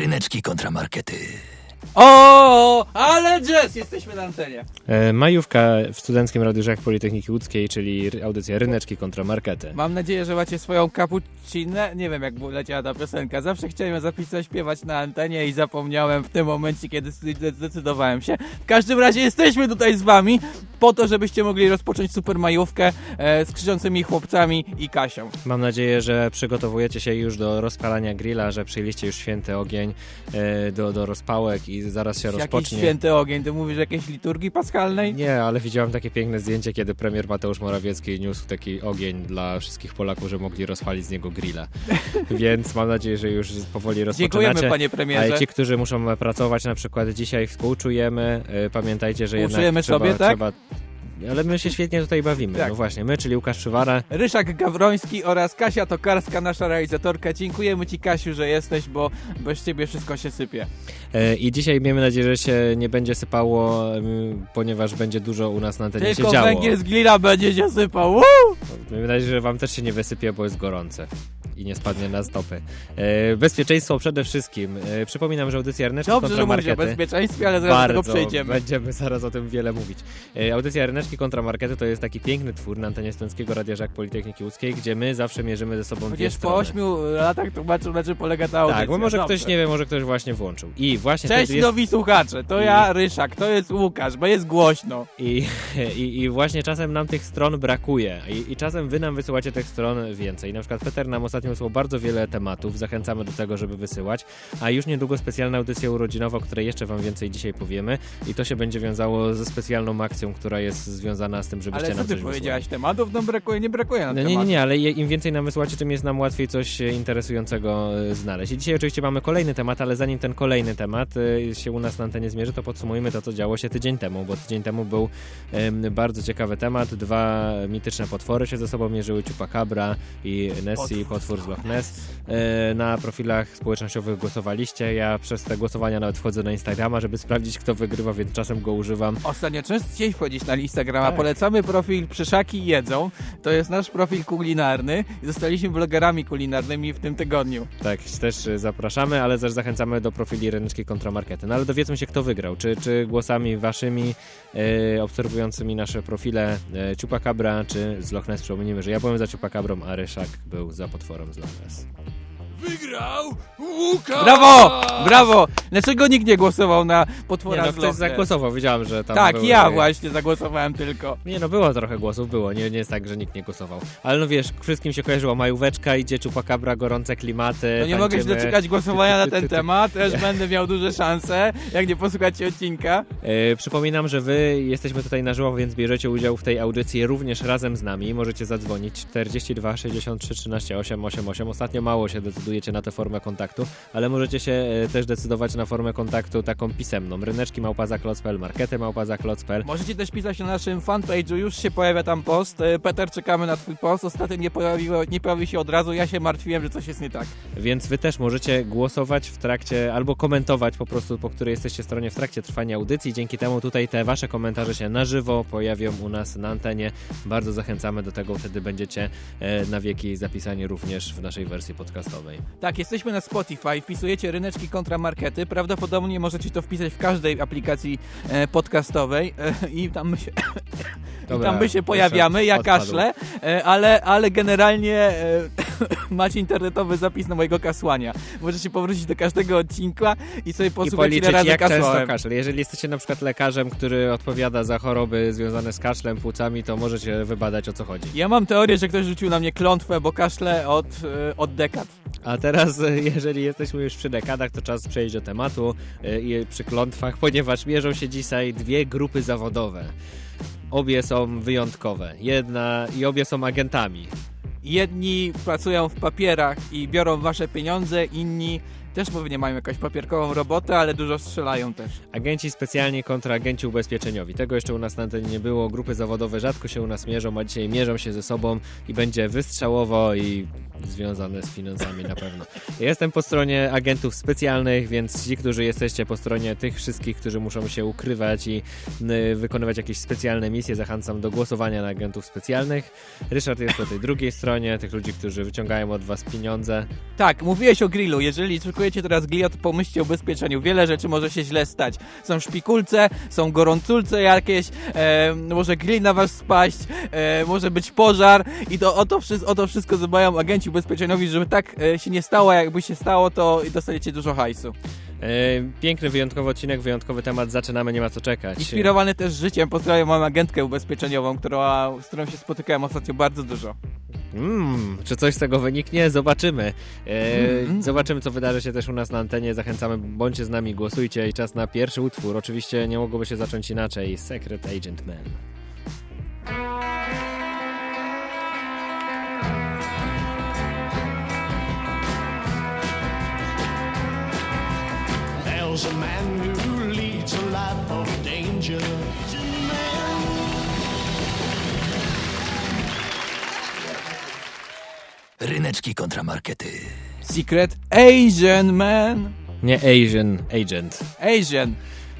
Ryneczki kontramarkety. O, ale jazz! Jesteśmy na antenie. E, majówka w Studenckim Radiu Politechniki Łódzkiej, czyli audycja Ryneczki kontra Markety. Mam nadzieję, że macie swoją kapucinę. Nie wiem, jak leciała ta piosenka. Zawsze chciałem ją zapisać, śpiewać na antenie i zapomniałem w tym momencie, kiedy zdecydowałem się. W każdym razie jesteśmy tutaj z wami po to, żebyście mogli rozpocząć super majówkę e, z krzyczącymi chłopcami i Kasią. Mam nadzieję, że przygotowujecie się już do rozpalania grilla, że przyjęliście już święty ogień e, do, do rozpałek i zaraz się Jakiś rozpocznie. święty ogień, ty mówisz jakiejś liturgii paschalnej? Nie, ale widziałem takie piękne zdjęcie, kiedy premier Mateusz Morawiecki niósł taki ogień dla wszystkich Polaków, że mogli rozpalić z niego grilla. Więc mam nadzieję, że już powoli rozpoczynacie. Dziękujemy panie premierze. A ci, którzy muszą pracować na przykład dzisiaj współczujemy, e, pamiętajcie, że jednak trzeba, sobie, tak? trzeba ale my się świetnie tutaj bawimy. Tak. No właśnie, my, czyli Łukasz Szywara. Ryszak Gawroński oraz Kasia Tokarska, nasza realizatorka. Dziękujemy Ci, Kasiu, że jesteś, bo bez Ciebie wszystko się sypie. E, I dzisiaj miejmy nadzieję, że się nie będzie sypało, ponieważ będzie dużo u nas na antenie Tylko się działo. węgiel z glina będzie się sypał. Woo! Miejmy nadzieję, że wam też się nie wysypie, bo jest gorące i nie spadnie na stopy. E, bezpieczeństwo przede wszystkim. E, przypominam, że audycja Ryneczki Dobrze, że mówisz o kontramarkety... bezpieczeństwie, ale zaraz do tego Bardzo, przejdziemy. będziemy zaraz o tym wiele mówić. E, audycja Ryneczki kontramarkety to jest taki piękny twór na antenie Studenckiego Radia Żak Politechniki Łódzkiej, gdzie my zawsze mierzymy ze sobą Chociaż po ośmiu latach tłumaczył, na czym polega ta audycja. Tak, bo może Dobrze. ktoś nie wie, może ktoś właśnie włączył. I właśnie Cześć jest... nowi słuchacze, to ja Ryszak, to jest Łukasz, bo jest głośno. I, i, I właśnie czasem nam tych stron brakuje. I, I czasem wy nam wysyłacie tych stron więcej. Na przykład Peter nam ostatnio wysłał bardzo wiele tematów. Zachęcamy do tego, żeby wysyłać. A już niedługo specjalna audycja urodzinowa, o której jeszcze wam więcej dzisiaj powiemy. I to się będzie wiązało ze specjalną akcją, która jest związana z tym, żebyście Ale nam ty coś powiedziałeś, tematów? No brakuje, nie brakuje nam no nie, nie, nie, ale im więcej nam wysłacie, tym jest nam łatwiej coś e, interesującego e, znaleźć. I dzisiaj oczywiście mamy kolejny temat, ale zanim ten kolejny temat e, się u nas na antenie zmierzy, to podsumujmy to, co działo się tydzień temu, bo tydzień temu był bardzo ciekawy temat. Dwa mityczne potwory się ze sobą mierzyły, Chupacabra i Nessie, potwór z Loch Ness. E, Na profilach społecznościowych głosowaliście. Ja przez te głosowania nawet wchodzę na Instagrama, żeby sprawdzić, kto wygrywa, więc czasem go używam. Ostatnio częściej wchodzić na Instagrama. Tak. Polecamy profil Przyszaki Jedzą. To jest nasz profil kulinarny. Zostaliśmy blogerami kulinarnymi w tym tygodniu. Tak, też zapraszamy, ale też zachęcamy do profili Ryneczki Kontramarkety. No ale dowiedzmy się, kto wygrał. Czy, czy głosami waszymi, e, obserwującymi nasze profile e, Ciupakabra, czy z Loch Ness. Przypomnijmy, że ja byłem za Ciupakabrą, a Ryszak był za potworem z Loch Ness. Wygrał Łukasz! Brawo! Brawo! Dlaczego nikt nie głosował na Nie, potwora no z ktoś Loch Ness? zagłosował, wiedziałem, że tam Tak, były... ja właśnie zagłosowałem tylko. Nie no, było trochę głosów, było, nie, nie jest tak, że nikt nie głosował. Ale no wiesz, wszystkim się kojarzyło majóweczka, idzie Ciupakabra, gorące klimaty, No nie mogę się tańczymy. doczekać głosowania na ten temat, też będę miał duże szanse, jak nie posłuchacie odcinka. E, przypominam, że wy jesteśmy tutaj na żywo, więc bierzecie udział w tej audycji również razem z nami. Możecie zadzwonić 42 63 13 8 88. Ostatnio mało się decydujecie na tę formę kontaktu, ale możecie się e, też decydować na formę kontaktu taką pisemną. Ryneczki małpazaklocpl, markety małpazaklocpl. Możecie też pisać na naszym fanpage'u, już się pojawia tam post. E, Peter, czekamy na twój post. Ostatnio nie pojawiło, nie pojawił się od razu, ja się martwiłem, że coś jest nie tak. Więc wy też możecie głosować w trakcie, albo komentować po prostu, po której jesteście stronie w trakcie trwania audycji. Dzięki temu tutaj te wasze komentarze się na żywo pojawią u nas na antenie. Bardzo zachęcamy do tego, wtedy będziecie e, na wieki zapisani również w naszej wersji podcastowej. Tak, jesteśmy na Spotify, wpisujecie ryneczki kontra markety. Prawdopodobnie możecie to wpisać w każdej aplikacji e, podcastowej e, i tam my się, i Dobra, tam my się pojawiamy. Ja odpadł. kaszlę, e, ale, ale generalnie e, macie internetowy zapis na mojego kasłania. Możecie powrócić do każdego odcinka i sobie I posłuchać, ile policzyć, razy jak często kaszlałem. kaszel. Jeżeli jesteście na przykład lekarzem, który odpowiada za choroby związane z kaszlem, płucami, to możecie wybadać o co chodzi. Ja mam teorię, że ktoś rzucił na mnie klątwę, bo kaszlę od, e, od dekad. A teraz, e, jeżeli jesteśmy już przy dekadach, to czas przejść do tematu e, i przy klątwach, ponieważ mierzą się dzisiaj dwie grupy zawodowe. Obie są wyjątkowe. Jedna i obie są agentami. Jedni pracują w papierach i biorą wasze pieniądze, inni też pewnie mają jakąś papierkową robotę, ale dużo strzelają też. Agenci specjalni kontra agenci ubezpieczeniowi. Tego jeszcze u nas na antenie nie było. Grupy zawodowe rzadko się u nas mierzą, a dzisiaj mierzą się ze sobą i będzie wystrzałowo i związane z finansami na pewno. Jestem po stronie agentów specjalnych, więc ci, którzy jesteście po stronie tych wszystkich, którzy muszą się ukrywać i y, wykonywać jakieś specjalne misje, zachęcam do głosowania na agentów specjalnych. Ryszard jest po tej drugiej stronie, tych ludzi, którzy wyciągają od was pieniądze. Tak, mówiłeś o grillu. Jeżeli szykujecie teraz glia, to pomyślcie o ubezpieczeniu. Wiele rzeczy może się źle stać. Są szpikulce, są gorąculce jakieś, e, może grill na was spaść, e, może być pożar i to o to, o to wszystko dbają agenci ubezpieczeniowi, żeby tak e, się nie stało, jakby się stało, to dostaniecie dużo hajsu. E, piękny, wyjątkowy odcinek, wyjątkowy temat. Zaczynamy, nie ma co czekać. Inspirowany też życiem, pozdrawiam mam agentkę ubezpieczeniową, która, z którą się spotykałem ostatnio bardzo dużo. Mm, czy coś z tego wyniknie? Zobaczymy. E, Mm. Zobaczymy, co wydarzy się też u nas na antenie. Zachęcamy, bądźcie z nami, głosujcie i czas na pierwszy utwór. Oczywiście nie mogłoby się zacząć inaczej. Secret Agent Man. There's a man who Ryneczki kontramarkety. Secret Asian Man. Nie Asian Agent. Asian.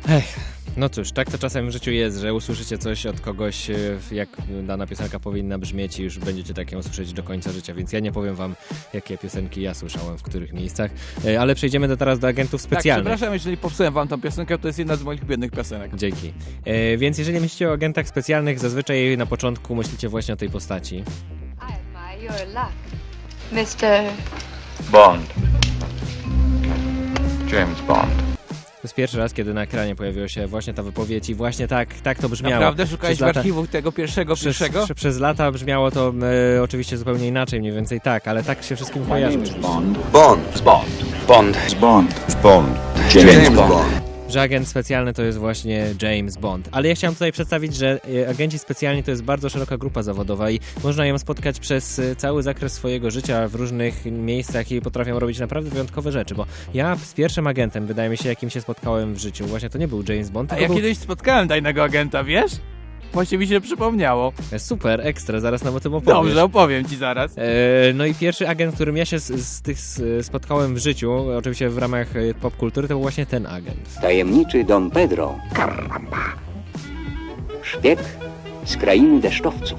Ech, no cóż, tak to czasem w życiu jest, że usłyszycie coś od kogoś, e, jak dana piosenka powinna brzmieć i już będziecie tak ją słyszeć do końca życia, więc ja nie powiem wam, jakie piosenki ja słyszałem w których miejscach, E, ale przejdziemy do, teraz do agentów Tak, specjalnych. przepraszam, jeżeli popsułem wam tą piosenkę, to jest jedna z moich biednych piosenek. Dzięki. E, więc jeżeli myślicie o agentach specjalnych, zazwyczaj na początku myślicie właśnie o tej postaci. I admire your luck, Mr. Bond. James Bond. To jest pierwszy raz, kiedy na ekranie pojawiła się właśnie ta wypowiedź i właśnie tak, tak to brzmiało. Naprawdę szukałeś Przez w lata- archiwum tego pierwszego, Przez, pierwszego? prze- przez lata brzmiało to e, oczywiście zupełnie inaczej, mniej więcej tak, ale tak się wszystkim kojarzy. Bond. Bond. Bond. Bond. Bond. James, Bond. Że agent specjalny to jest właśnie James Bond. Ale ja chciałem tutaj przedstawić, że e, agenci specjalni to jest bardzo szeroka grupa zawodowa i można ją spotkać przez e, cały zakres swojego życia w różnych miejscach i potrafią robić naprawdę wyjątkowe rzeczy, bo ja z pierwszym agentem, wydaje mi się, jakim się spotkałem w życiu, właśnie to nie był James Bond, A ja był kiedyś spotkałem tajnego agenta, wiesz? Właśnie mi się przypomniało. E, super, ekstra, zaraz nam o tym opowiesz. Dobrze, opowiem ci zaraz. E, No i pierwszy agent, którym ja się z, z tych spotkałem w życiu, oczywiście w ramach e, popkultury, to był właśnie ten agent. Tajemniczy Don Pedro. Szpieg z krainy deszczowców.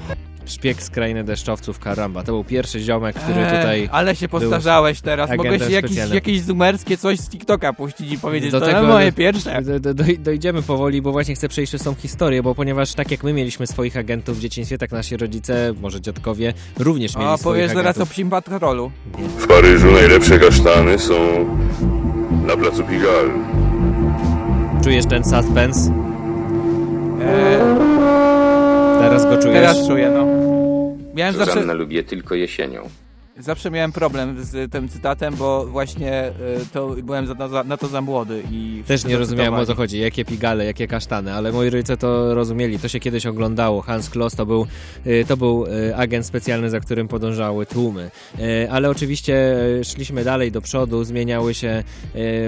Szpieg z krainy deszczowców Karamba. To był pierwszy ziomek, który Eee, tutaj... ale się postarzałeś teraz. Mogłeś jakieś, jakieś zumerskie coś z TikToka puścić i powiedzieć, Do to tego- moje pierwsze. Do, do, do, dojdziemy powoli, bo właśnie chcę przejść przez tą historię, bo ponieważ tak jak my mieliśmy swoich agentów w dzieciństwie, tak nasi rodzice, może dziadkowie, również mieli A swoich powiesz zaraz o agentów. psim patrolu. W Paryżu najlepsze kasztany są na placu Pigalle. Czujesz ten suspens? Eee, Teraz go czujesz? teraz czuję, no. Miałem zawsze, Zuzannę lubię tylko jesienią. Zawsze miałem problem z tym cytatem, bo właśnie y, to byłem za, za, na to za młody i... Też nie rozumiałem o co chodzi, jakie pigale, jakie kasztany, ale moi rodzice to rozumieli, to się kiedyś oglądało. Hans Kloss to był, y, to był y, agent specjalny, za którym podążały tłumy. Ale oczywiście szliśmy dalej do przodu, zmieniały się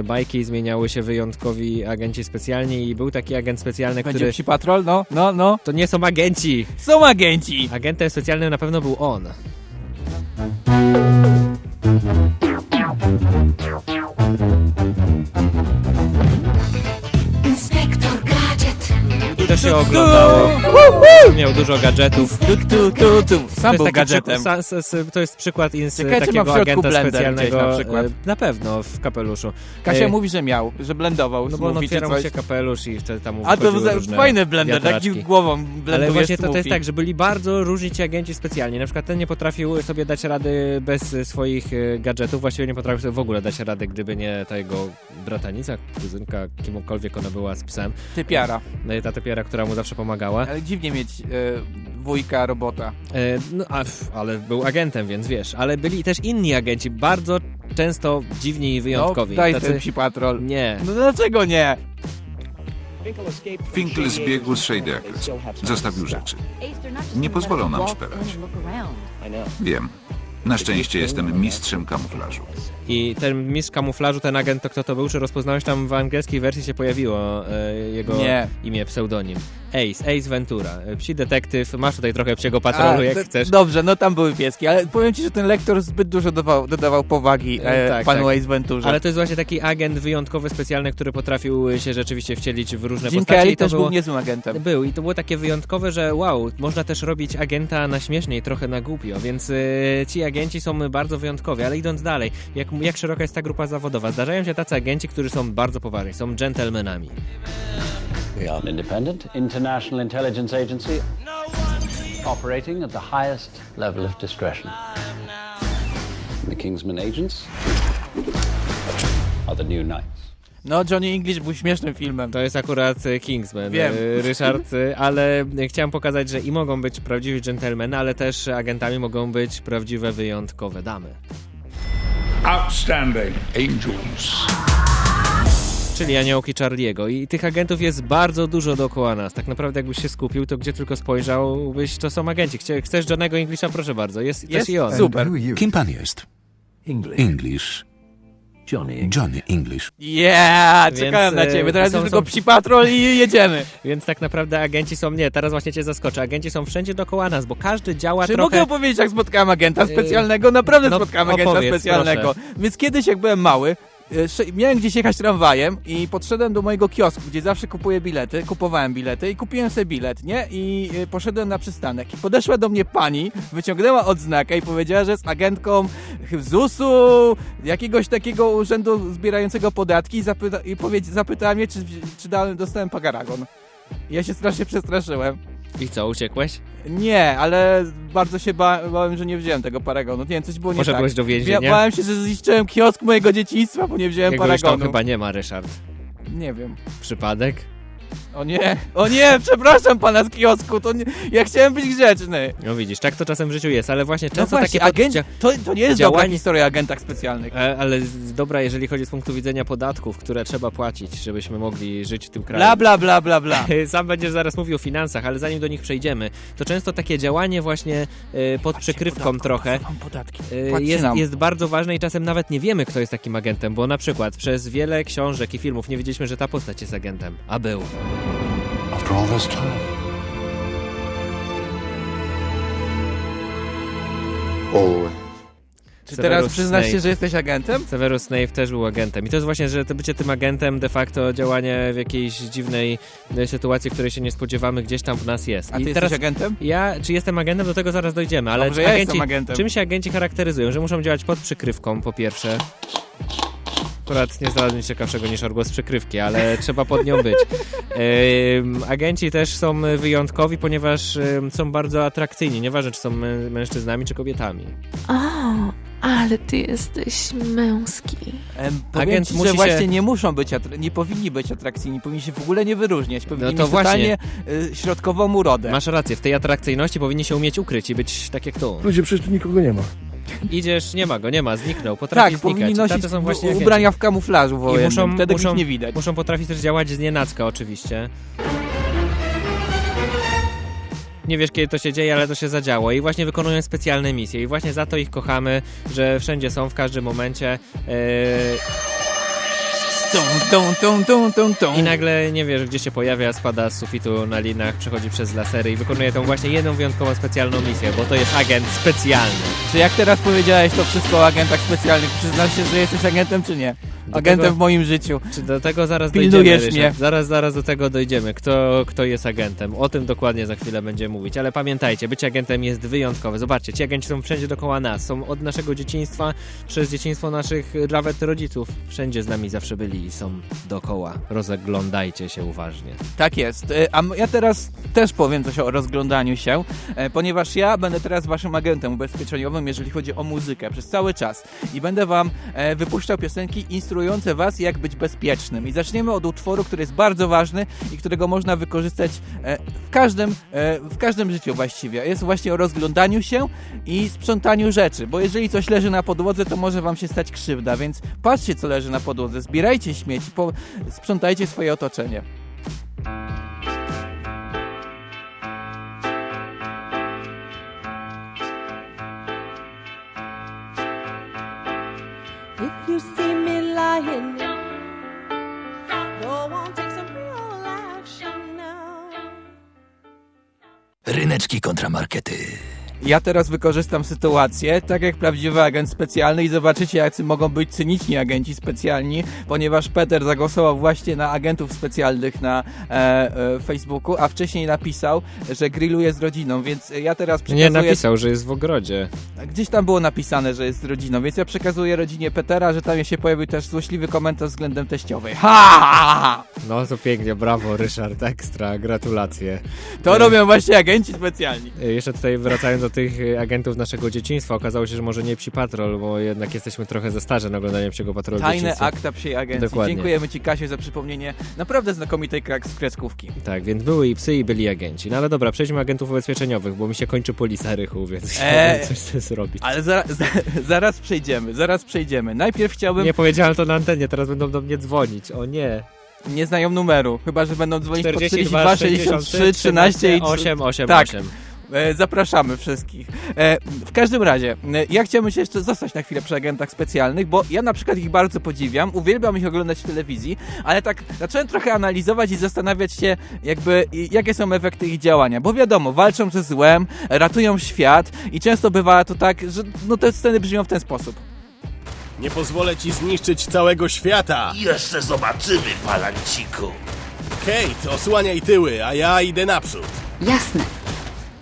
bajki, zmieniały się wyjątkowi agenci specjalni i był taki agent specjalny, Będzie który... psi patrol? No, no, no. To nie są agenci! Są agenci! Agentem specjalnym na pewno był on. Się oglądało. Miał dużo gadżetów. Tu, tu, tu, tu. To Sam jest, był gadżetem. to jest przykład ins, Ciekawe, ma takiego agenta specjalnego. gdzieś na przykład. e, Na pewno w kapeluszu. Kasia E, mówi, że miał, że blendował No bo on otwierał się kapelusz i wtedy tam A to fajny blender, taki głową blenduje Ale właśnie to, to jest tak, że byli bardzo różni ci agenci specjalni. Na przykład ten nie potrafił sobie dać rady bez swoich e, gadżetów. Właściwie nie potrafił sobie w ogóle dać rady, gdyby nie ta jego bratanica, kuzynka, kimkolwiek ona była z psem. Typiara. No i Ta tepiera, która mu zawsze pomagała. Ale dziwnie mieć e, wujka robota. E, No, a, ale był agentem, więc wiesz. Ale byli też inni agenci, bardzo często dziwni i wyjątkowi. No, daj Tacy- ten psi patrol. Nie. No dlaczego nie? Finkel zbiegł z Shadeka. Zostawił rzeczy. Nie pozwolą nam szperać. Wiem. Na szczęście jestem mistrzem kamuflażu. I ten mistrz kamuflażu, ten agent, to kto to był? Czy rozpoznałeś tam w angielskiej wersji się pojawiło e, jego Nie. imię, pseudonim? Ace, Ace Ventura. Psi detektyw, masz tutaj trochę psiego patrolu, jak d- chcesz. Dobrze, no tam były pieski, ale powiem ci, że ten lektor zbyt dużo dodawał, dodawał powagi E, e, tak, panu tak. Ace Venturze. Ale to jest właśnie taki agent wyjątkowy, specjalny, który potrafił się rzeczywiście wcielić w różne Jim postacie. To też było... był niezłym agentem. Był i to było takie wyjątkowe, że wow, można też robić agenta na śmiesznie i trochę na głupio, więc e, ci agenci są bardzo wyjątkowi, ale idąc dalej, jak jak szeroka jest ta grupa zawodowa. Zdarzają się tacy agenci, którzy są bardzo poważni, są dżentelmenami. We are an independent international intelligence agency operating at the highest level of discretion. The Kingsman agents are the new knights. No, Johnny English był śmiesznym filmem. To jest akurat e, Kingsman, Wiem. e, Ryszard, e, ale chciałem pokazać, że i mogą być prawdziwi dżentelmeny, ale też agentami mogą być prawdziwe, wyjątkowe damy. Outstanding angels. Czyli aniołki Charliego. I tych agentów jest bardzo dużo dookoła nas. Tak naprawdę jakbyś się skupił, to gdzie tylko spojrzałbyś, to są agenci. Chcesz Johnego Englisha? Proszę bardzo. Jest, Jest? też i on. Super. Kim pan jest? English. English. Johnny. Johnny English. Yeah, Więc, czekałem na e, ciebie. Teraz są- już tylko są- psi patrol i jedziemy. Więc tak naprawdę agenci są... Nie, teraz właśnie cię zaskoczę. Agenci są wszędzie dookoła nas, bo każdy działa Czy trochę... mogę opowiedzieć, jak spotkałem agenta specjalnego? Naprawdę no, spotkałem agenta opowiedz, specjalnego. Więc kiedyś, jak byłem mały, e, miałem gdzieś jechać tramwajem i podszedłem do mojego kiosku, gdzie zawsze kupuję bilety, kupowałem bilety i kupiłem sobie bilet, nie? I e, poszedłem na przystanek i podeszła do mnie pani, wyciągnęła odznakę i powiedziała, że jest agentką ZUS-u, jakiegoś takiego urzędu zbierającego podatki i, zapyta, i zapytała mnie, czy, czy dałem, dostałem pagaragon. Ja się strasznie przestraszyłem. I co, uciekłeś? Nie, ale bardzo się ba bałem, że nie wziąłem tego paragonu. Nie wiem, coś było nie Może tak. byłeś do więzienia? Ja bałem się, że zniszczyłem kiosk mojego dzieciństwa, bo nie wziąłem Jego paragonu. chyba nie ma, Ryszard. Nie wiem. Przypadek? O nie, o nie, przepraszam pana z kiosku, to nie, ja chciałem być grzeczny. No widzisz, tak to czasem w życiu jest, ale właśnie No często właśnie, takie agent, to, to nie jest dobra działanie- historia o agentach specjalnych. E, Ale dobra, jeżeli chodzi z punktu widzenia podatków, które trzeba płacić, żebyśmy mogli żyć w tym kraju. Bla, bla, bla, bla, bla. Sam będziesz zaraz mówił o finansach, ale zanim do nich przejdziemy, to często takie działanie właśnie e, pod przykrywką trochę Mam podatki. e, jest, jest bardzo ważne i czasem nawet nie wiemy, kto jest takim agentem, bo na przykład przez wiele książek i filmów nie wiedzieliśmy, że ta postać jest agentem, a był. After all this time. Always. Czy Severus teraz przyznasz się, że jesteś agentem? Severus Snape też był agentem. I to jest właśnie, że to bycie tym agentem de facto działanie w jakiejś dziwnej e, sytuacji, której się nie spodziewamy, gdzieś tam w nas jest. A ty I jesteś teraz agentem? ja, czy jestem agentem, do tego zaraz dojdziemy, ale Dobrze, ja agenci, jestem agentem. czym się agenci charakteryzują? Że muszą działać pod przykrywką, po pierwsze. Akurat nie znalazłem nic ciekawszego niż odgłos przykrywki, ale trzeba pod nią być. Agenci też są wyjątkowi, ponieważ są bardzo atrakcyjni, nieważne czy są mę- mężczyznami czy kobietami. O, ale ty jesteś męski. Powiem Agent ci, musi że się- właśnie nie muszą być, nie powinni być atrakcyjni, powinni się w ogóle nie wyróżniać, powinni No to mieć właśnie. totalnie y, środkową urodę. Masz rację, w tej atrakcyjności powinni się umieć ukryć i być tak jak tu. Ludzie, przecież tu nikogo nie ma. Idziesz, nie ma go, nie ma, zniknął, potrafi tak, znikać. nosić Tacy są właśnie agenci. ubrania w kamuflażu I wojennym, muszą, wtedy muszą, nie widać. muszą potrafić też działać z nienacka oczywiście. Nie wiesz, kiedy to się dzieje, ale to się zadziało. I właśnie wykonują specjalne misje. I właśnie za to ich kochamy, że wszędzie są, w każdym momencie. Yy, Tum, tum, tum, tum, tum, tum. I nagle nie wiesz, gdzie się pojawia, spada z sufitu na linach, przechodzi przez lasery i wykonuje tą właśnie jedną wyjątkową specjalną misję, bo to jest agent specjalny. Czy jak teraz powiedziałeś to wszystko o agentach specjalnych, przyznasz się, że jesteś agentem, czy nie? Do Agentem tego- w moim życiu. Czy do tego zaraz Pilnujesz dojdziemy, mnie. Zaraz, zaraz do tego dojdziemy. Kto, kto jest agentem? O tym dokładnie za chwilę będziemy mówić. Ale pamiętajcie, bycie agentem jest wyjątkowe. Zobaczcie, ci agenci są wszędzie dookoła nas. Są od naszego dzieciństwa, przez dzieciństwo naszych nawet rodziców. Wszędzie z nami zawsze byli są dookoła. Rozeglądajcie się uważnie. Tak jest. E, A ja teraz też powiem coś o rozglądaniu się, e, ponieważ ja będę teraz waszym agentem ubezpieczeniowym, jeżeli chodzi o muzykę, przez cały czas. I będę wam e, wypuszczał piosenki instruujące was, jak być bezpiecznym. I zaczniemy od utworu, który jest bardzo ważny i którego można wykorzystać w każdym, w każdym życiu właściwie. Jest właśnie o rozglądaniu się i sprzątaniu rzeczy, bo jeżeli coś leży na podłodze, to może wam się stać krzywda, więc patrzcie, co leży na podłodze, zbierajcie śmieci, po, sprzątajcie swoje otoczenie. If you see me lying, go on, take some real action now. Ryneczki kontramarkety. Ja teraz wykorzystam sytuację, tak jak prawdziwy agent specjalny i zobaczycie, jacy mogą być cyniczni agenci specjalni, ponieważ Peter zagłosował właśnie na agentów specjalnych na e, e, Facebooku, a wcześniej napisał, że grilluje z rodziną, więc ja teraz przekazuję... Nie, napisał, że jest w ogrodzie. Gdzieś tam było napisane, że jest z rodziną, więc ja przekazuję rodzinie Petera, że tam się pojawił też złośliwy komentarz względem teściowej. Ha! No to pięknie, brawo Ryszard, ekstra, gratulacje. To robią właśnie agenci specjalni. E, Jeszcze tutaj wracając do tych e, agentów naszego dzieciństwa, okazało się, że może nie Psi Patrol, bo jednak jesteśmy trochę za starzy na oglądanie Psiego Patrolu Tajne akta psiej agencji. Dokładnie. Dziękujemy Ci, Kasiu, za przypomnienie naprawdę znakomitej krak- kreskówki. Tak, więc były i psy, i byli agenci. No ale dobra, przejdźmy agentów ubezpieczeniowych, bo mi się kończy polisa rychu, więc Eee, coś z tym zrobić. Ale za, za, zaraz przejdziemy, zaraz przejdziemy. Najpierw chciałbym... Nie powiedziałem to na antenie, teraz będą do mnie dzwonić, o nie. Nie znają numeru, chyba że będą dzwonić 42, po 42, 63, 13 i 8, 8, tak. 8. E, Zapraszamy wszystkich. E, W każdym razie, e, ja chciałbym się jeszcze zostać na chwilę przy agentach specjalnych, bo ja na przykład ich bardzo podziwiam, uwielbiam ich oglądać w telewizji, ale tak zacząłem trochę analizować i zastanawiać się, jakby jakie są efekty ich działania, bo wiadomo, walczą ze złem, ratują świat i często bywa to tak, że no te sceny brzmią w ten sposób. Nie pozwolę ci zniszczyć całego świata! Jeszcze zobaczymy, palanciku. Kate, osłaniaj tyły, a ja idę naprzód. Jasne.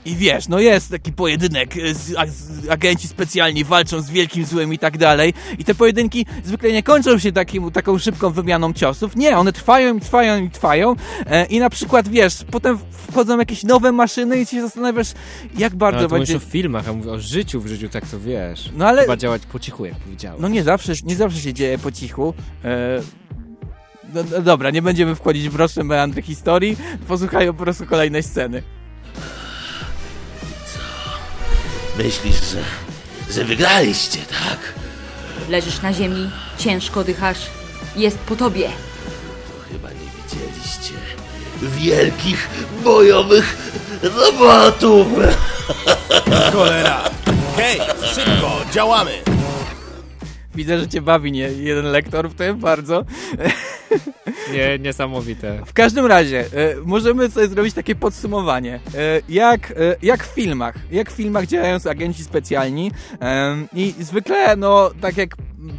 I wiesz, no jest taki pojedynek, e, z, z, agenci specjalni walczą z wielkim złem i tak dalej. I te pojedynki zwykle nie kończą się takim, taką szybką wymianą ciosów. Nie, one trwają i trwają i trwają. E, I na przykład, wiesz, potem wchodzą jakieś nowe maszyny i się zastanawiasz, jak bardzo Ale to będzie... mówisz o filmach, a mówię o życiu w życiu, tak to wiesz. No ale- Trzeba działać po cichu, jak powiedziałem. No nie zawsze, nie zawsze się dzieje po cichu. E, no, no dobra, nie będziemy wchodzić w roczne meandry historii. Posłuchaj po prostu kolejnej sceny. Myślisz, że, że wygraliście, tak? Leżysz na ziemi, ciężko dychasz. Jest po tobie. To chyba nie widzieliście wielkich bojowych robotów. Cholera! Kate, szybko, działamy! Widzę, że cię bawi nie jeden lektor w tym bardzo. Nie, niesamowite. W każdym razie, e, możemy sobie zrobić takie podsumowanie. E, jak, e, jak w filmach. Jak w filmach działają agenci specjalni. I zwykle, no, tak jak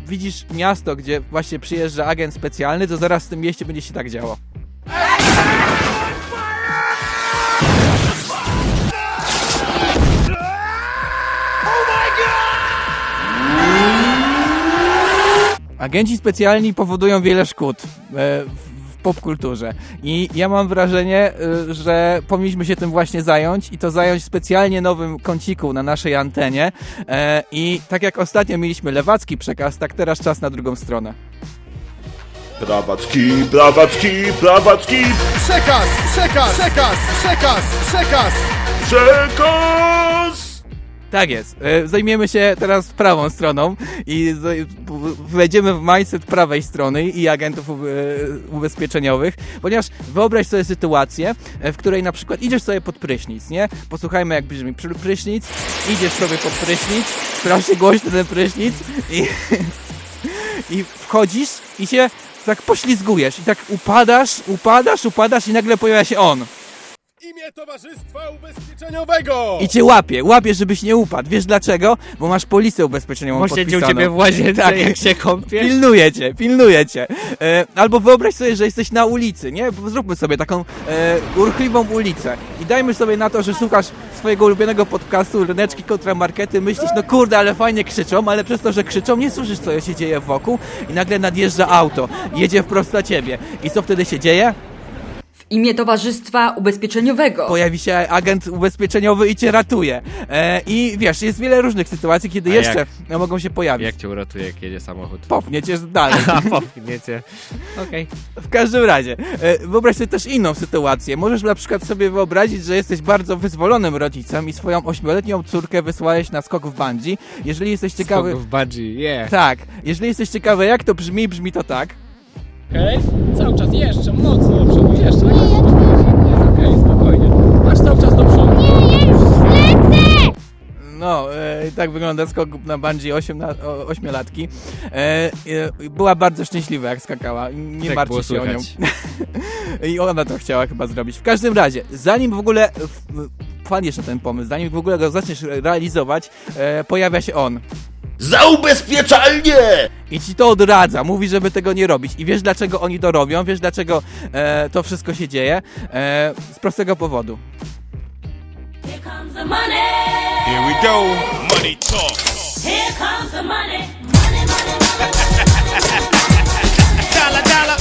widzisz miasto, gdzie właśnie przyjeżdża agent specjalny, to zaraz w tym mieście będzie się tak działo. Agenci specjalni powodują wiele szkód e, w popkulturze. I ja mam wrażenie, e, że powinniśmy się tym właśnie zająć i to zająć w specjalnie nowym kąciku na naszej antenie. E, I tak jak ostatnio mieliśmy lewacki przekaz, tak teraz czas na drugą stronę. Prawacki, prawacki, prawacki, Przekaz, przekaz, przekaz, przekaz, przekaz! przekaz! Tak jest. E, Zajmiemy się teraz prawą stroną i wejdziemy w mindset prawej strony i agentów e, ubezpieczeniowych, ponieważ wyobraź sobie sytuację, e, w której na przykład idziesz sobie pod prysznic, nie? Posłuchajmy jak brzmi prysznic, idziesz sobie pod prysznic, strasznie głośno ten prysznic i, i wchodzisz i się tak poślizgujesz i tak upadasz, upadasz, upadasz i nagle pojawia się on. Imię Towarzystwa Ubezpieczeniowego! I cię łapie, łapie, żebyś nie upadł. Wiesz dlaczego? Bo masz polisę ubezpieczeniową Bo siedział podpisaną. ciebie w łazience, jak się kąpiesz? Pilnuje cię, pilnuje cię. E, albo wyobraź sobie, że jesteś na ulicy, nie? Zróbmy sobie taką e, urchliwą ulicę i dajmy sobie na to, że słuchasz swojego ulubionego podcastu Ryneczki kontra Markety, myślisz, no kurde, ale fajnie krzyczą, ale przez to, że krzyczą, nie słyszysz, co się dzieje wokół i nagle nadjeżdża auto, jedzie wprost na ciebie. I co wtedy się dzieje? W imię Towarzystwa Ubezpieczeniowego. Pojawi się agent ubezpieczeniowy i cię ratuje. E, I wiesz, jest wiele różnych sytuacji, kiedy A jeszcze jak? mogą się pojawić. Jak cię uratuje, jak jedzie samochód? Popnie cię dalej. A, popchnie cię. Okej. W każdym razie, e, wyobraź sobie też inną sytuację. Możesz na przykład sobie wyobrazić, że jesteś bardzo wyzwolonym rodzicem i swoją ośmioletnią córkę wysłałeś na skok w bungee. Jeżeli jesteś ciekawy... Skok w bungee, yeah. Tak. Jeżeli jesteś ciekawy, jak to brzmi, brzmi to tak. Okej? Cały czas jeszcze, mocno do przodu, jeszcze. Tak jest, jest okej, spokojnie. Masz cały czas do przodu. Nie, ja już lecę! No, e, tak wygląda skok na bungee osiem na, o, ośmiolatki. E, e, była bardzo szczęśliwa, jak skakała. Nie Tak się o nią. słychać. I ona to chciała chyba zrobić. W każdym razie, zanim w ogóle w, wpadniesz na ten pomysł, zanim w ogóle go zaczniesz realizować, e, pojawia się on. Za ubezpieczalnie! I ci to odradza, mówi, żeby tego nie robić. I wiesz, dlaczego oni to robią, wiesz, dlaczego e, to wszystko się dzieje? E, z prostego powodu. the money. Here we go. Money talk. Here comes the money. Money, money, money. Dollar, dollar.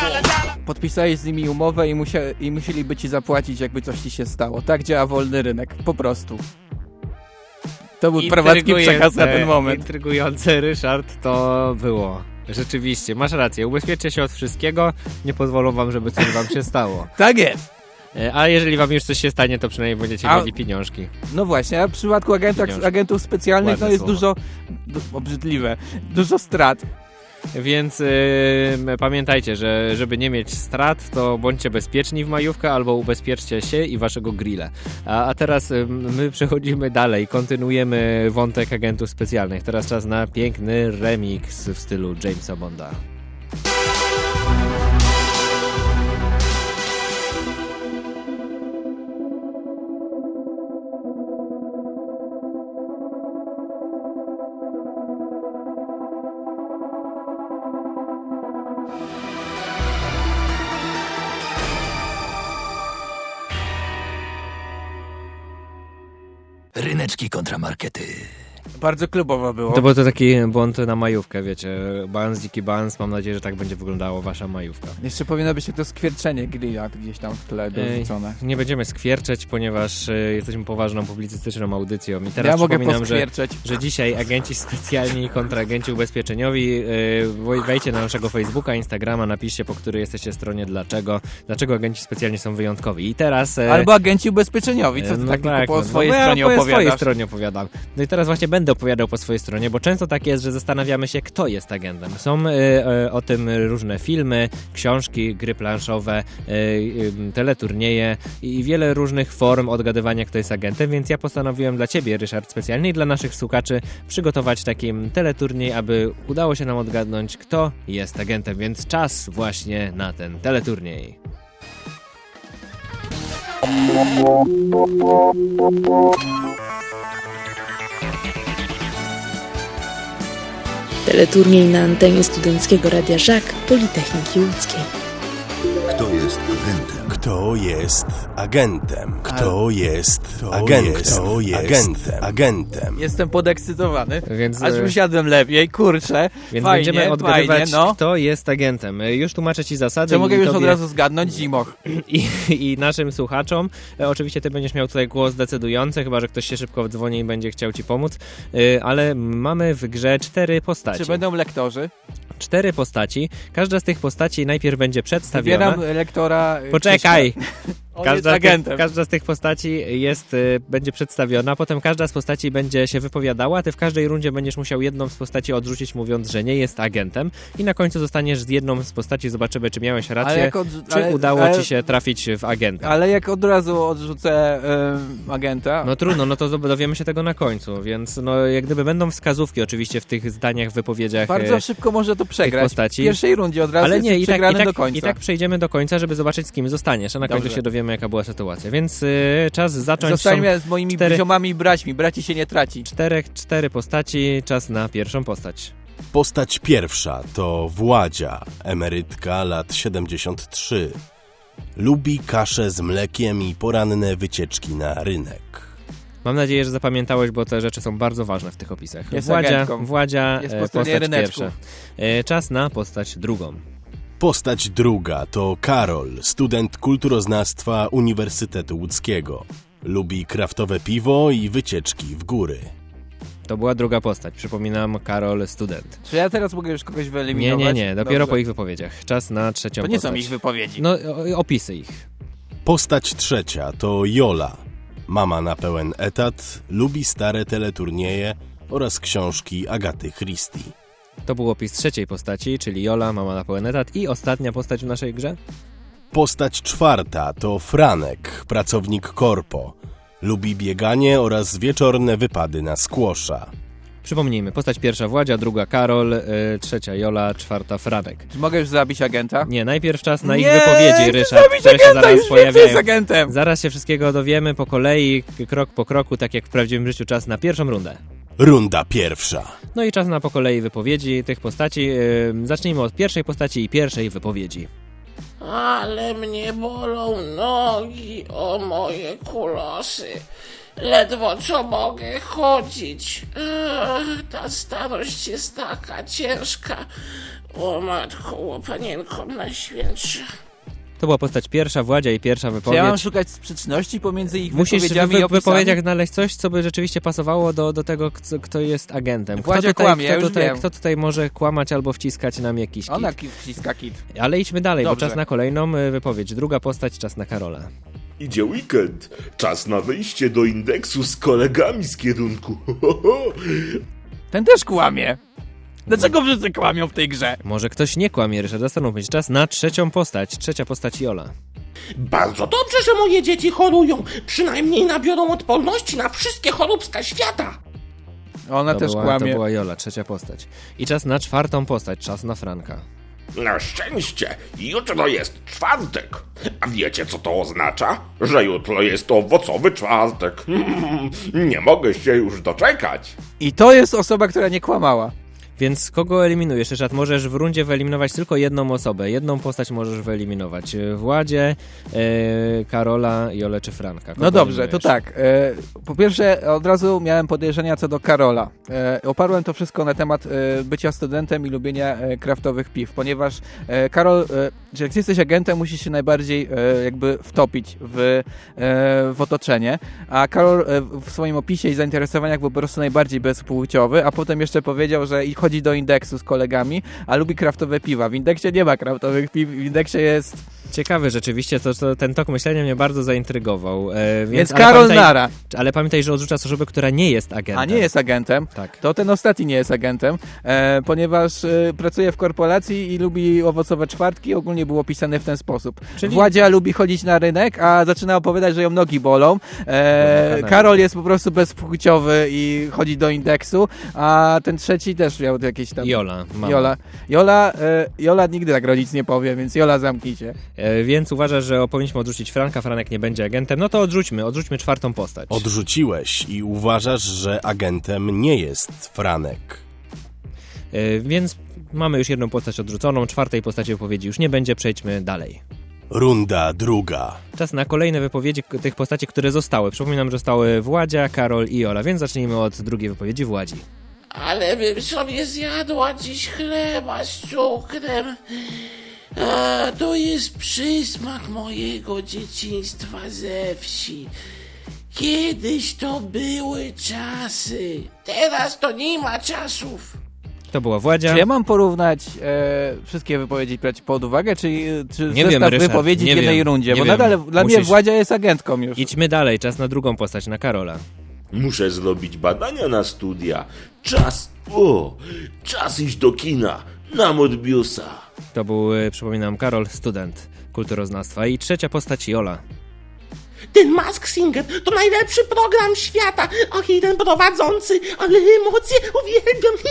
Dollar, dollar. Podpisałeś z nimi umowę i, musia, i musieliby ci zapłacić, jakby coś ci się stało. Tak działa wolny rynek, po prostu. To był prowadzki przekaz na ten moment. Intrygujący, Ryszard, to było. Rzeczywiście, masz rację. Ubezpieczcie się od wszystkiego, nie pozwolą wam, żeby coś wam się stało. Tak jest! E, A jeżeli wam już coś się stanie, to przynajmniej będziecie A- mieli pieniążki. No właśnie, a w przypadku agentach, agentów specjalnych Ładne no jest słowo. dużo, du, obrzydliwe, dużo strat. Więc yy, pamiętajcie, że żeby nie mieć strat, to bądźcie bezpieczni w majówkę albo ubezpieczcie się i waszego grilla. A, a teraz yy, my przechodzimy dalej, kontynuujemy wątek agentów specjalnych. Teraz czas na piękny remix w stylu Jamesa Bonda. Ryneczki kontramarkety. Bardzo klubowo było. To był to taki błąd na majówkę, wiecie. Bans, dziki bans. Mam nadzieję, że tak będzie wyglądało wasza majówka. Jeszcze powinno być to skwierczenie grilla gdzieś tam w tle dorzucone. Nie będziemy skwierczeć, ponieważ e, jesteśmy poważną publicystyczną audycją. I teraz Ja mogę przypominam, że, że dzisiaj agenci specjalni i kontragenci ubezpieczeniowi woj- wejdźcie na naszego Facebooka, Instagrama, napiszcie po której jesteście stronie, dlaczego, dlaczego agenci specjalni są wyjątkowi. I teraz... e, Albo agenci ubezpieczeniowi, co ty no tak, tylko po no, swojej no, stronie ja po opowiadasz. swojej stronie opowiadam. No i teraz właśnie będę opowiadał po swojej stronie, bo często tak jest, że zastanawiamy się, kto jest agentem. Są y, y, o tym różne filmy, książki, gry planszowe, y, teleturnieje i wiele różnych form odgadywania, kto jest agentem, więc ja postanowiłem dla Ciebie, Ryszard, specjalnie dla naszych słuchaczy przygotować taki teleturniej, aby udało się nam odgadnąć, kto jest agentem, więc czas właśnie na ten teleturniej. Teleturniej na antenie studenckiego Radia Żak Politechniki Łódzkiej. Kto jest agentem? Kto jest agentem? Kto jest Kto agentem? jest Kto jest agentem? agentem? Jestem podekscytowany, Więc, aż e, usiadłem lepiej, kurczę. Więc fajnie, będziemy odgadywać, fajnie, no. kto jest agentem. Y, Już tłumaczę Ci zasady. Czy mogę już tobie- od razu zgadnąć? Zimoch. i, i naszym słuchaczom. E, Oczywiście ty będziesz miał tutaj głos decydujący, chyba że ktoś się szybko dzwoni i będzie chciał ci pomóc, E, ale mamy w grze cztery postaci. Czy będą lektorzy? Cztery postaci. Każda z tych postaci najpierw będzie przedstawiona. Wybieram lektora... Poczekaj! Krzyśka. Każda jest z, tych, agentem. każda z tych postaci jest, y, będzie przedstawiona, potem każda z postaci będzie się wypowiadała, ty w każdej rundzie będziesz musiał jedną z postaci odrzucić, mówiąc, że nie jest agentem i na końcu zostaniesz z jedną z postaci, zobaczymy, czy miałeś rację, odrzu- czy ale- udało ale- ci się trafić w agenta. Ale jak od razu odrzucę y, agenta... No trudno, no to dowiemy się tego na końcu, więc no jak gdyby będą wskazówki oczywiście w tych zdaniach, wypowiedziach Bardzo e, szybko może to przegrać. postaci. W pierwszej rundzie od razu Ale nie, i tak, i, tak, do końca. i tak przejdziemy do końca, żeby zobaczyć z kim zostaniesz, a na końcu Dobrze. się dowiemy jaka była sytuacja, więc y, czas zacząć. Zostańmy z moimi cztery, ziomami i braćmi. Braci się nie traci. czterech, cztery postaci, czas na pierwszą postać. Postać pierwsza to Władzia, emerytka lat 73. Lubi kaszę z mlekiem i poranne wycieczki na rynek. Mam nadzieję, że zapamiętałeś, bo te rzeczy są bardzo ważne w tych opisach. Jest Władzia, agentką. Władzia Jest e, postać ryneczków. pierwsza. E, Czas na postać drugą. Postać druga to Karol, student kulturoznawstwa Uniwersytetu Łódzkiego. Lubi kraftowe piwo i wycieczki w góry. To była druga postać. Przypominam, Karol, student. Czy ja teraz mogę już kogoś Nie, wyeliminować? nie, nie. Dopiero Dobrze. po ich wypowiedziach. Czas na trzecią To nie postać. są ich wypowiedzi. No, o- opisy ich. Postać trzecia to Jola. Mama na pełen etat, lubi stare teleturnieje oraz książki Agaty Christie. To był opis trzeciej postaci, czyli Jola, mama na pełen etat. I ostatnia postać w naszej grze? Postać czwarta to Franek, pracownik korpo. Lubi bieganie oraz wieczorne wypady na skłosza. Przypomnijmy, postać pierwsza Władzia, druga Karol, y, trzecia Jola, czwarta Franek. Czy mogę już zabić agenta? Nie, najpierw czas na ich Nie, wypowiedzi, Ryszard, zabić które się agenta, zaraz już wiem, co pojawiają. jest agentem. Zaraz się wszystkiego dowiemy po kolei, krok po kroku, tak jak w prawdziwym życiu, czas na pierwszą rundę. Runda pierwsza. No i czas na po kolei wypowiedzi tych postaci. Zacznijmy od pierwszej postaci i pierwszej wypowiedzi. Ale mnie bolą nogi, o moje kulosy. Ledwo co mogę chodzić. Ach, ta starość jest taka ciężka. O matko, łopanienko najświętsza. To była postać pierwsza, Władzia i pierwsza Czy wypowiedź. ja mam szukać sprzeczności pomiędzy ich Musisz w wypowiedziami wy- opisami? wypowiedziach znaleźć coś, co by rzeczywiście pasowało do, do tego, kto, kto jest agentem. Kto tutaj, kłamie, kto, tutaj, kto tutaj może kłamać albo wciskać nam jakiś kit. Ona wciska kit. Ale idźmy dalej, Dobrze. bo czas na kolejną y, wypowiedź. Druga postać, czas na Karola. Idzie weekend. Czas na wyjście do indeksu z kolegami z kierunku. Ten też kłamie. Dlaczego wszyscy kłamią w tej grze? Może ktoś nie kłamie, Ryszard, zastanówmy się. Czas na trzecią postać. Trzecia postać Jola. Bardzo dobrze, że moje dzieci chorują. Przynajmniej nabiorą odporności na wszystkie choróbska świata. Ona to też była, kłamie. To była Jola, trzecia postać. I czas na czwartą postać, czas na Franka. Na szczęście, jutro jest czwartek. A wiecie, co to oznacza? Że jutro jest owocowy czwartek. Nie mogę się już doczekać. I to jest osoba, która nie kłamała. Więc kogo eliminujesz, Ryszard? Możesz w rundzie wyeliminować tylko jedną osobę. Jedną postać możesz wyeliminować. Władzie, e, Karola, Jolę czy Franka. Kogo No dobrze, to tak. E, po pierwsze, od razu miałem podejrzenia co do Karola. E, oparłem to wszystko na temat e, bycia studentem i lubienia e, kraftowych piw, ponieważ e, Karol, e, że jak jesteś agentem, musisz się najbardziej e, jakby wtopić w, e, w otoczenie, a Karol e, w swoim opisie i zainteresowaniach był po prostu najbardziej bezpłciowy, a potem jeszcze powiedział, że i chodzi do indeksu z kolegami, a lubi kraftowe piwa. W indeksie nie ma kraftowych piw, w indeksie jest... Ciekawy rzeczywiście, to, to, ten tok myślenia mnie bardzo zaintrygował. E, więc, Więc Karol pamiętaj- Nara. Ale pamiętaj, że odrzucasz osobę, która nie jest agentem. A nie jest agentem, Tak. to ten ostatni nie jest agentem, e, ponieważ e, pracuje w korporacji i lubi owocowe czwartki, ogólnie był opisany w ten sposób. Czyli- Władzia lubi chodzić na rynek, a zaczyna opowiadać, że ją nogi bolą. E, Karol jest po prostu bezpłciowy i chodzi do indeksu, a ten trzeci też miał jakieś tam... Jola, mama. Jola. Jola, e, Jola nigdy tak rodzic nie powie, więc Jola zamknijcie. E, więc uważasz, że powinniśmy odrzucić Franka, Franek nie będzie agentem. No to odrzućmy, odrzućmy czwartą postać. Odrzuciłeś i uważasz, że agentem nie jest Franek. E, więc mamy już jedną postać odrzuconą, czwartej postaci wypowiedzi już nie będzie, przejdźmy dalej. Runda druga. Czas na kolejne wypowiedzi tych postaci, które zostały. Przypominam, że zostały Władzia, Karol i Jola, więc zacznijmy od drugiej wypowiedzi Władzi. Ale bym sobie zjadła dziś chleba z cukrem. A, to jest przysmak mojego dzieciństwa ze wsi. Kiedyś to były czasy. Teraz to nie ma czasów. To była Władzia. Czy ja mam porównać e, wszystkie wypowiedzi brać pod uwagę, czy, czy Nie zestaw wiem, Ryszard, wypowiedzi nie w jednej wiem, rundzie? nie Bo wiem. nadal dla mnie Władzia jest agentką już. Idźmy dalej, czas na drugą postać, na Karola. Muszę zrobić badania na studia. Czas, o, czas iść do kina. Na Modbiusa. To był, e, przypominam, Karol, student kulturoznawstwa. I trzecia postać Jola. Ten Mask Singer to najlepszy program świata. Och, i ten prowadzący, ale emocje uwielbiam.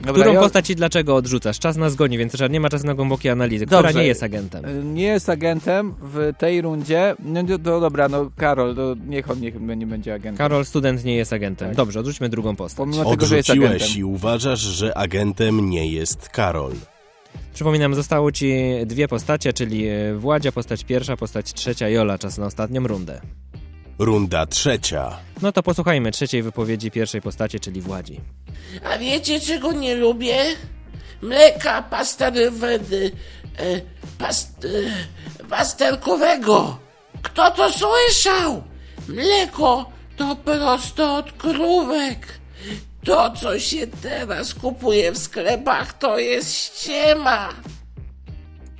Dobra, Którą ja- postać i dlaczego odrzucasz? Czas na zgodnie, więc Ryszard, nie ma czasu na głębokie analizy. Która Dobrze. nie jest agentem? E, Nie jest agentem w tej rundzie. No, no, no dobra, no Karol, to niech on niech nie będzie agentem. Karol, student, nie jest agentem. Tak. Dobrze, odrzućmy drugą postać. Pomimo tego, że jest Odrzuciłeś agentem. i uważasz, że agentem nie jest Karol. Przypominam, zostało ci dwie postacie, czyli e, Władzia, postać pierwsza, postać trzecia, Jola. Czas na ostatnią rundę. Runda trzecia. No to posłuchajmy trzeciej wypowiedzi pierwszej postaci, czyli Władzi. A wiecie czego nie lubię? Mleka pasterowego, e, past, e, pasterkowego. Kto to słyszał? Mleko to prosto od krówek. To, co się teraz kupuje w sklepach, to jest ściema.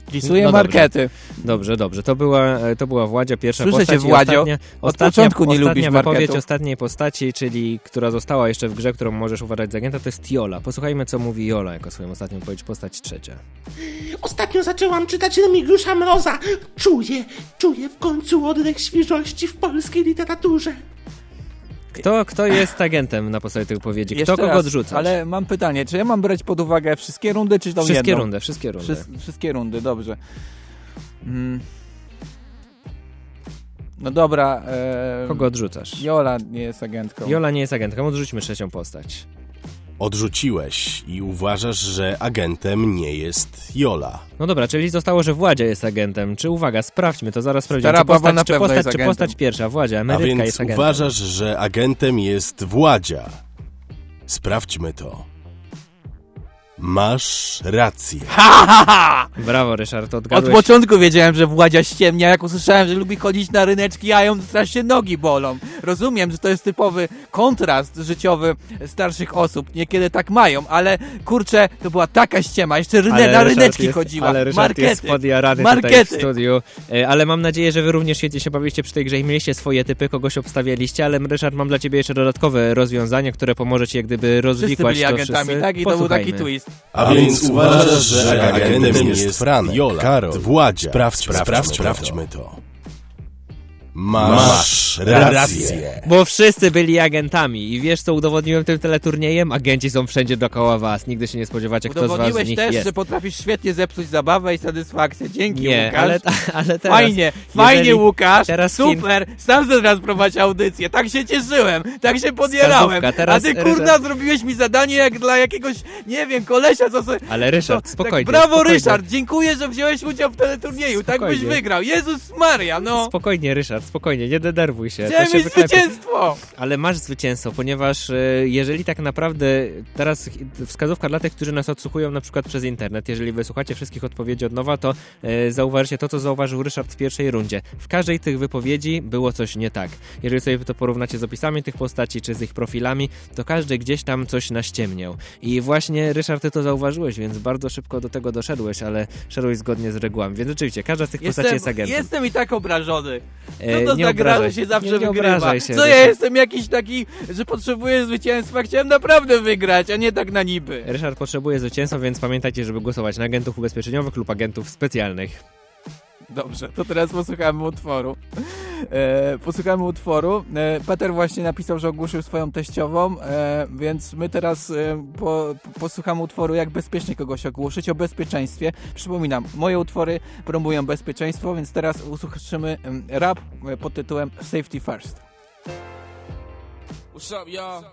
Wpisuję No dobrze. markety. Dobrze, dobrze. To była, e, to była Władzia, pierwsza Słyszę postać. cię, Władzio. Ostatnia, Od ostatnia, początku nie ostatnia lubisz wypowiedź ostatniej postaci, czyli która została jeszcze w grze, którą możesz uważać za agenta, to jest Jola. Posłuchajmy, co mówi Jola jako swoją ostatnią wypowiedź, postać trzecia. Ostatnio zaczęłam czytać Remigiusza Mroza. Czuję, czuję w końcu oddech świeżości w polskiej literaturze. Kto, kto jest agentem na podstawie tej wypowiedzi? Kto Jeszcze kogo raz, odrzuca? Ale mam pytanie, czy ja mam brać pod uwagę wszystkie rundy, czy tą Wszystkie jedną? rundy, wszystkie rundy. Wszys- wszystkie rundy, dobrze. Mm. No dobra. E... Kogo odrzucasz? Jola nie jest agentką. Jola nie jest agentką, odrzućmy trzecią postać. Odrzuciłeś i uważasz, że agentem nie jest Jola. No dobra, czyli zostało, że Władzia jest agentem. Czy uwaga, sprawdźmy to, zaraz sprawdzimy. Stara Czy baba postać, na czy pewno postać, jest czy postać pierwsza, Władzia, A emerytka więc jest agentem. uważasz, że agentem jest Władzia. Sprawdźmy to. Masz rację. Ha, ha, ha! Brawo, Ryszard, Od odgadłeś. początku wiedziałem, że Władzia ściemnia, jak usłyszałem, że lubi chodzić na ryneczki, a ją strasznie nogi bolą. Rozumiem, że to jest typowy kontrast życiowy starszych osób. Niekiedy tak mają, ale kurczę, to była taka ściema. Jeszcze ryne, Ale na Ryszard ryneczki jest, chodziła. Ale Ryszard Markety. jest podjarany Markety. tutaj w studiu. E, Ale mam nadzieję, że wy również świetnie się bawiliście przy tej grze i mieliście swoje typy, kogoś obstawialiście, ale Ryszard, mam dla ciebie jeszcze dodatkowe rozwiązanie, które pomoże ci jak gdyby Wszyscy rozwikłać byli to agentami, wszyscy. tak? I to był taki twist. A więc uważasz, że agentem jest Franek, Jola, Karol, Władzia. Sprawdź, sprawdź, sprawdźmy to. Masz rację. Bo wszyscy byli agentami i wiesz co udowodniłem tym teleturniejem? Agenci są wszędzie dookoła was. Nigdy się nie spodziewacie, kto z was z Udowodniłeś nich też, jest. że potrafisz świetnie zepsuć zabawę i satysfakcję. Dzięki, Nie, Łukasz. ale, ale teraz... Fajnie, fajnie jeżeli- Łukasz, teraz super, sam teraz prowadź audycję, tak się cieszyłem, tak się Wskazówka, teraz a ty kurna zrobiłeś mi zadanie jak dla jakiegoś, nie wiem, kolesia, co sobie... Ale Ryszard, to, spokojnie, Tak, brawo spokojnie. Ryszard, dziękuję, że wziąłeś udział w teleturnieju, tak byś Spokojnie. wygrał, Jezus Maria, no. Spokojnie, Ryszard, spokojnie, nie denerwuj się. Chciałem mieć zwycięstwo! Ale masz zwycięstwo, ponieważ e, jeżeli tak naprawdę teraz wskazówka dla tych, którzy nas odsłuchują na przykład przez internet, jeżeli wysłuchacie wszystkich odpowiedzi od nowa, to e, zauważycie to, co zauważył Ryszard w pierwszej rundzie. W każdej tych wypowiedzi było coś nie tak. Jeżeli sobie to porównacie z opisami tych postaci, czy z ich profilami, to każdy gdzieś tam coś naściemniał. I właśnie Ryszard, ty to zauważyłeś, więc bardzo szybko do tego doszedłeś, ale szedłeś zgodnie z regułami. Więc rzeczywiście, każda z tych postaci jest Jestem, agentem. jestem i tak obrażony. Co E, to nie za gra, obrażaj że się zawsze nie, nie wygrywa? się, Co ja Ryszard. jestem jakiś taki, że potrzebuję zwycięstwa? Chciałem naprawdę wygrać, a nie tak na niby. Ryszard potrzebuje zwycięstwa, więc pamiętajcie, żeby głosować na agentów ubezpieczeniowych lub agentów specjalnych. Dobrze, to teraz posłuchamy utworu. E, posłuchamy utworu. E, Peter właśnie napisał, że ogłuszył swoją teściową, e, więc my teraz e, po, posłuchamy utworu, jak bezpiecznie kogoś ogłuszyć, o bezpieczeństwie. Przypominam, moje utwory promują bezpieczeństwo, więc teraz usłyszymy rap e, pod tytułem Safety First. What's up, y'all?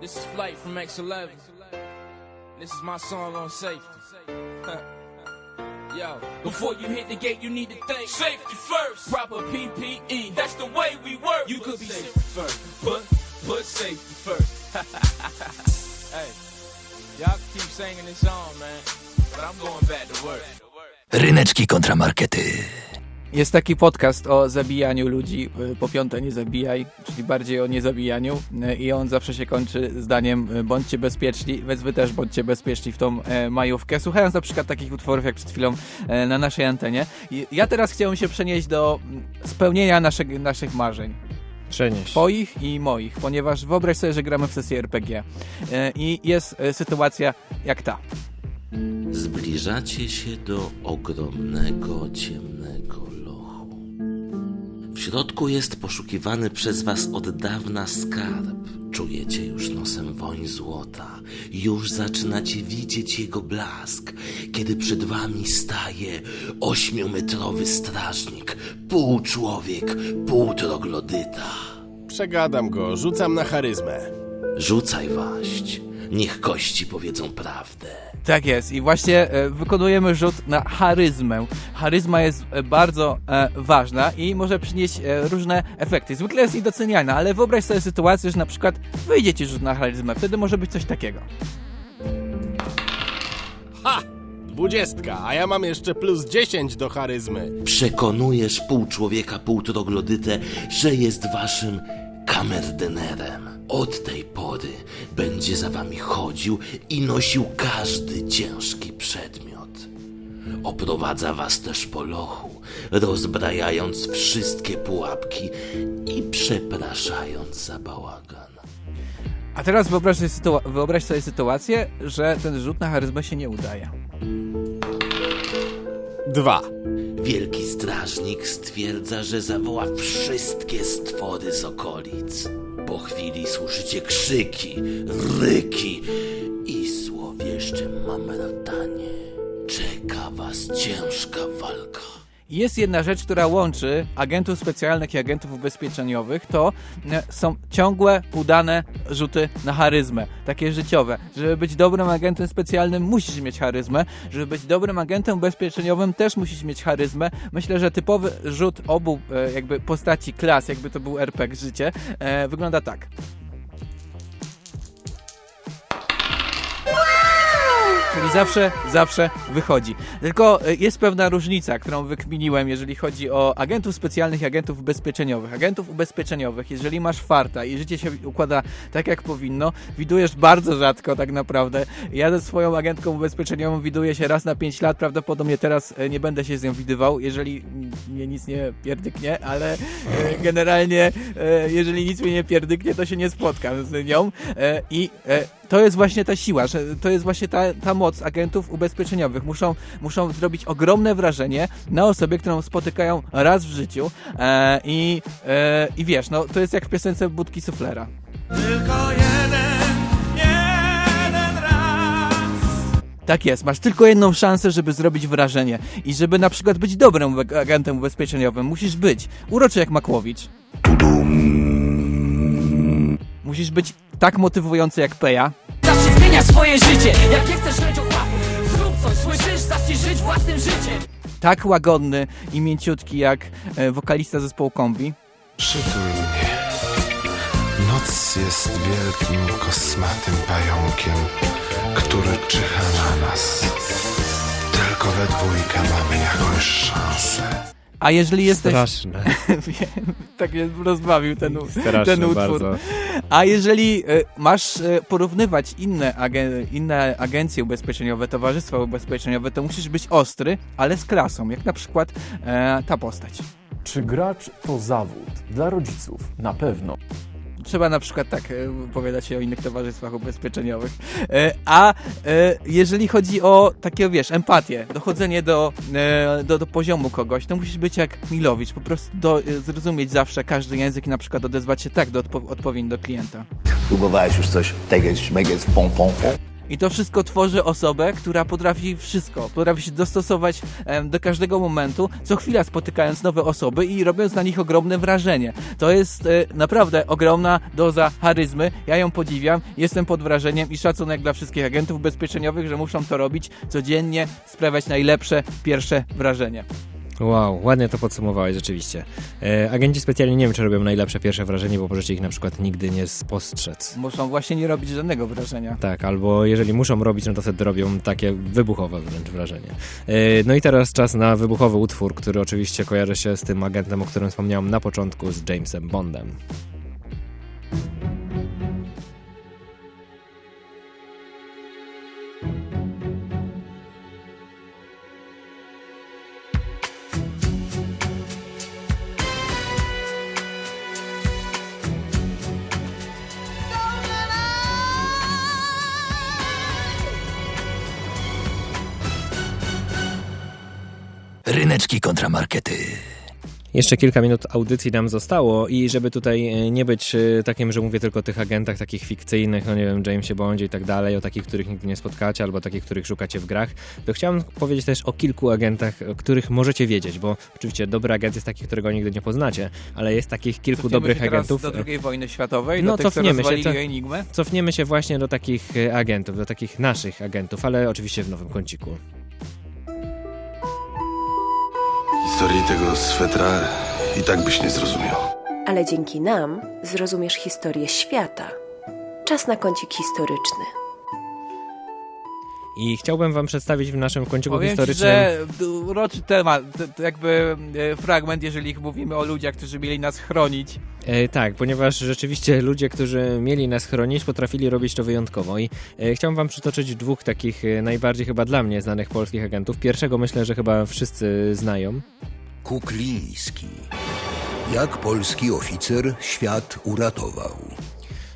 This is Flight from X11. This is my song on safety. Yo, before you hit the gate, you need to think safety first. Proper PPE, that's the way we work. You could be safety first. Put, put safety first. hey, y'all keep singing this song, man. But I'm going back to work. Ryneczki kontramarkety. Jest taki podcast o zabijaniu ludzi, po piąte nie zabijaj, czyli bardziej o niezabijaniu i on zawsze się kończy zdaniem bądźcie bezpieczni, więc wy też bądźcie bezpieczni w tą e, majówkę, słuchając na przykład takich utworów jak przed chwilą e, na naszej antenie. Ja teraz chciałem się przenieść do spełnienia naszych, naszych marzeń. Przenieść. Twoich i moich, ponieważ wyobraź sobie, że gramy w sesję RPG e, i jest sytuacja jak ta. Zbliżacie się do ogromnego, ciemnego. W środku jest poszukiwany przez was od dawna skarb. Czujecie już nosem woń złota. Już zaczynacie widzieć jego blask, kiedy przed wami staje ośmiometrowy strażnik, pół człowiek, pół troglodyta. Przegadam go, rzucam na charyzmę. Rzucaj waść, niech kości powiedzą prawdę. Tak jest i właśnie e, wykonujemy rzut na charyzmę. Charyzma jest e, bardzo e, ważna i może przynieść e, różne efekty. Zwykle jest niedoceniana, ale wyobraź sobie sytuację, że na przykład wyjdzie ci rzut na charyzmę. Wtedy może być coś takiego. Ha! Dwudziestka, a ja mam jeszcze plus 10 do charyzmy. Przekonujesz pół człowieka, pół troglodytę, że jest waszym kamerdynerem. Od tej pory będzie za wami chodził i nosił każdy ciężki przedmiot. Oprowadza was też po lochu, rozbrajając wszystkie pułapki i przepraszając za bałagan. A teraz wyobraź sobie, wyobraź sobie sytuację, że ten rzut na charyzmę się nie udaje. Dwa. Wielki strażnik stwierdza, że zawoła wszystkie stwory z okolic. Po chwili słyszycie krzyki, ryki i złowieszcze mamelatanie. Czeka was ciężka walka. Jest jedna rzecz, która łączy agentów specjalnych i agentów ubezpieczeniowych, to e, są ciągłe, udane rzuty na charyzmę, takie życiowe. Żeby być dobrym agentem specjalnym, musisz mieć charyzmę. Żeby być dobrym agentem ubezpieczeniowym, też musisz mieć charyzmę. Myślę, że typowy rzut obu e, jakby postaci klas, jakby to był RPG życie, e, wygląda tak. Czyli zawsze, zawsze wychodzi. Tylko e, jest pewna różnica, którą wykminiłem, jeżeli chodzi o agentów specjalnych i agentów ubezpieczeniowych. Agentów ubezpieczeniowych, jeżeli masz farta i życie się układa tak, jak powinno, widujesz bardzo rzadko tak naprawdę. Ja ze swoją agentką ubezpieczeniową widuję się raz na 5 lat, prawdopodobnie teraz e, nie będę się z nią widywał, jeżeli mnie nic nie pierdyknie, ale e, generalnie jeżeli nic mnie nie pierdyknie, to się nie spotkam z nią i to jest właśnie ta siła, że to jest właśnie ta, ta moc agentów ubezpieczeniowych. Muszą, muszą zrobić ogromne wrażenie na osobie, którą spotykają raz w życiu e, i, e, i wiesz, no to jest jak w piosence Budki Suflera. Tylko jeden, jeden raz. Tak jest, masz tylko jedną szansę, żeby zrobić wrażenie i żeby na przykład być dobrym agentem ubezpieczeniowym, musisz być uroczy jak Makłowicz. Musisz być tak motywujący jak Peja. Zacznij zmieniać swoje życie Jak nie chcesz ochłapów Zrób coś, słyszysz? Zacznij żyć własnym życiem tak łagodny i mięciutki jak e, wokalista zespołu Kombi. Przytul mnie. Noc jest wielkim, kosmatym pająkiem, który czyha na nas. Tylko we dwójkę mamy jakąś szansę. A jeżeli jesteś... Straszne. Wiem, tak mnie rozbawił ten, Straszne ten utwór. bardzo. A jeżeli e, masz e, porównywać inne, agen- inne agencje ubezpieczeniowe, towarzystwa ubezpieczeniowe, to musisz być ostry, ale z klasą, jak na przykład e, ta postać. Czy gracz to zawód? Dla rodziców na pewno. Trzeba na przykład tak e, wypowiadać się o innych towarzystwach ubezpieczeniowych. E, A e, jeżeli chodzi o takie, wiesz, empatię, dochodzenie do, do, do poziomu kogoś, to musisz być jak Milowicz, po prostu do, zrozumieć zawsze każdy język i na przykład odezwać się tak do odpo- odpowiedzi do klienta. Próbowałeś już coś tegieć, megieć, pom, pom, pom? I to wszystko tworzy osobę, która potrafi wszystko, potrafi się dostosować do każdego momentu, co chwila spotykając nowe osoby i robiąc na nich ogromne wrażenie. To jest e, naprawdę ogromna doza charyzmy. Ja ją podziwiam, jestem pod wrażeniem i szacunek dla wszystkich agentów ubezpieczeniowych, że muszą to robić codziennie, sprawiać najlepsze pierwsze wrażenie. Wow, ładnie to podsumowałeś rzeczywiście. E, agenci specjalnie nie wiem, czy robią najlepsze pierwsze wrażenie, bo możecie ich na przykład nigdy nie spostrzec. Muszą właśnie nie robić żadnego wrażenia. Tak, albo jeżeli muszą robić, no to wtedy robią takie wybuchowe wręcz wrażenie. E, no i teraz czas na wybuchowy utwór, który oczywiście kojarzy się z tym agentem, o którym wspomniałem na początku, z Jamesem Bondem. Kontramarkety. Jeszcze kilka minut audycji nam zostało i żeby tutaj e, nie być e, takim, że mówię tylko o tych agentach takich fikcyjnych, no nie wiem, Jamesie Bondzie i tak dalej, o takich, których nigdy nie spotkacie, albo takich, których szukacie w grach, to chciałem powiedzieć też o kilku agentach, których możecie wiedzieć, bo oczywiście dobry agent jest taki, którego nigdy nie poznacie, ale jest takich kilku Cofniemy dobrych się teraz agentów. do II wojny światowej, No do tych, co cofniemy się, co- Enigmę. cofniemy się właśnie do takich e, agentów, do takich naszych agentów, ale oczywiście w nowym kąciku. Historii tego swetra i tak byś nie zrozumiał. Ale dzięki nam zrozumiesz historię świata. Czas na kącik historyczny. I chciałbym wam przedstawić w naszym kąciku Powiem ci, historycznym... że uroczy temat, t- t- jakby e, fragment, jeżeli mówimy o ludziach, którzy mieli nas chronić. E, tak, ponieważ rzeczywiście ludzie, którzy mieli nas chronić, potrafili robić to wyjątkowo. I e, chciałem wam przytoczyć dwóch takich e, najbardziej chyba dla mnie znanych polskich agentów. Pierwszego myślę, że chyba wszyscy znają. Kukliński. Jak polski oficer świat uratował?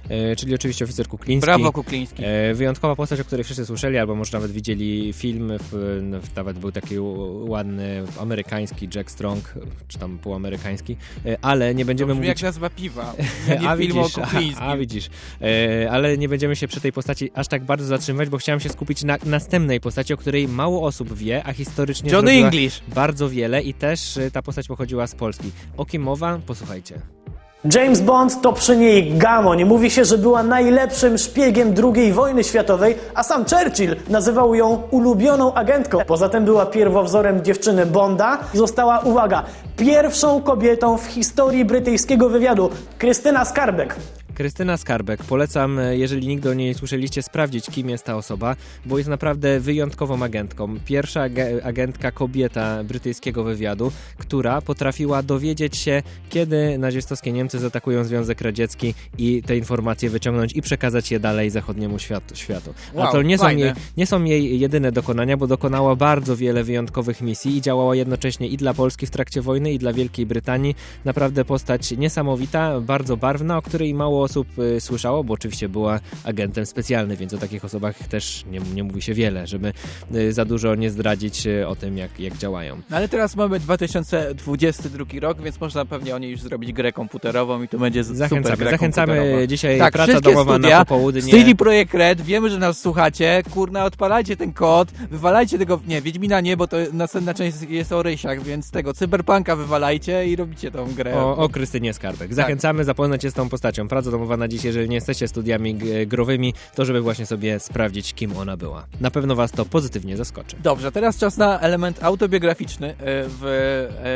E, czyli oczywiście oficer Kukliński. Brawo, Kukliński. E, wyjątkowa postać, o której wszyscy słyszeli, albo może nawet widzieli film, w, no, nawet był taki ładny amerykański Jack Strong, czy tam półamerykański, e, ale nie będziemy mówić... jak nazwa piwa, nie a film o widzisz, a, Kuklińskim. a widzisz, e, ale nie będziemy się przy tej postaci aż tak bardzo zatrzymywać, bo chciałem się skupić na następnej postaci, o której mało osób wie, a historycznie Johnny zrobiła English. bardzo wiele i też ta postać pochodziła z Polski. O kim mowa? Posłuchajcie. James Bond to przy niej gamoń. Mówi się, że była najlepszym szpiegiem II wojny światowej, a sam Churchill nazywał ją ulubioną agentką. Poza tym była pierwowzorem dziewczyny Bonda i została, uwaga, pierwszą kobietą w historii brytyjskiego wywiadu. Krystyna Skarbek. Krystyna Skarbek. Polecam, e, jeżeli nigdy o niej nie słyszeliście, sprawdzić, kim jest ta osoba, bo jest naprawdę wyjątkową agentką. Pierwsza ag- agentka kobieta brytyjskiego wywiadu, która potrafiła dowiedzieć się, kiedy nazistowskie Niemcy zaatakują Związek Radziecki i te informacje wyciągnąć i przekazać je dalej zachodniemu światu. światu. A Wow, to nie są, jej, nie są jej jedyne dokonania, bo dokonała bardzo wiele wyjątkowych misji i działała jednocześnie i dla Polski w trakcie wojny, i dla Wielkiej Brytanii. Naprawdę postać niesamowita, bardzo barwna, o której mało osób y, słyszało, bo oczywiście była agentem specjalnym, więc o takich osobach też nie, nie mówi się wiele, żeby y, za dużo nie zdradzić y, o tym, jak, jak działają. No ale teraz mamy 2022 rok, więc można pewnie o niej już zrobić grę komputerową i to będzie Zachęcamy. super gra Zachęcamy dzisiaj tak, praca domowa na studia, popołudnie. CD Projekt Red, wiemy, że nas słuchacie, kurna, odpalajcie ten kod, wywalajcie tego, nie, Wiedźmina nie, bo to następna część jest o rysiach, więc tego, Cyberpunka wywalajcie i robicie tą grę. O, o Krystynie Skarbek. Zachęcamy zapoznać się z tą postacią. Praca domowa dziś, jeżeli nie jesteście studiami growymi, to żeby właśnie sobie sprawdzić, kim ona była. Na pewno was to pozytywnie zaskoczy. Dobrze, teraz czas na element autobiograficzny e, w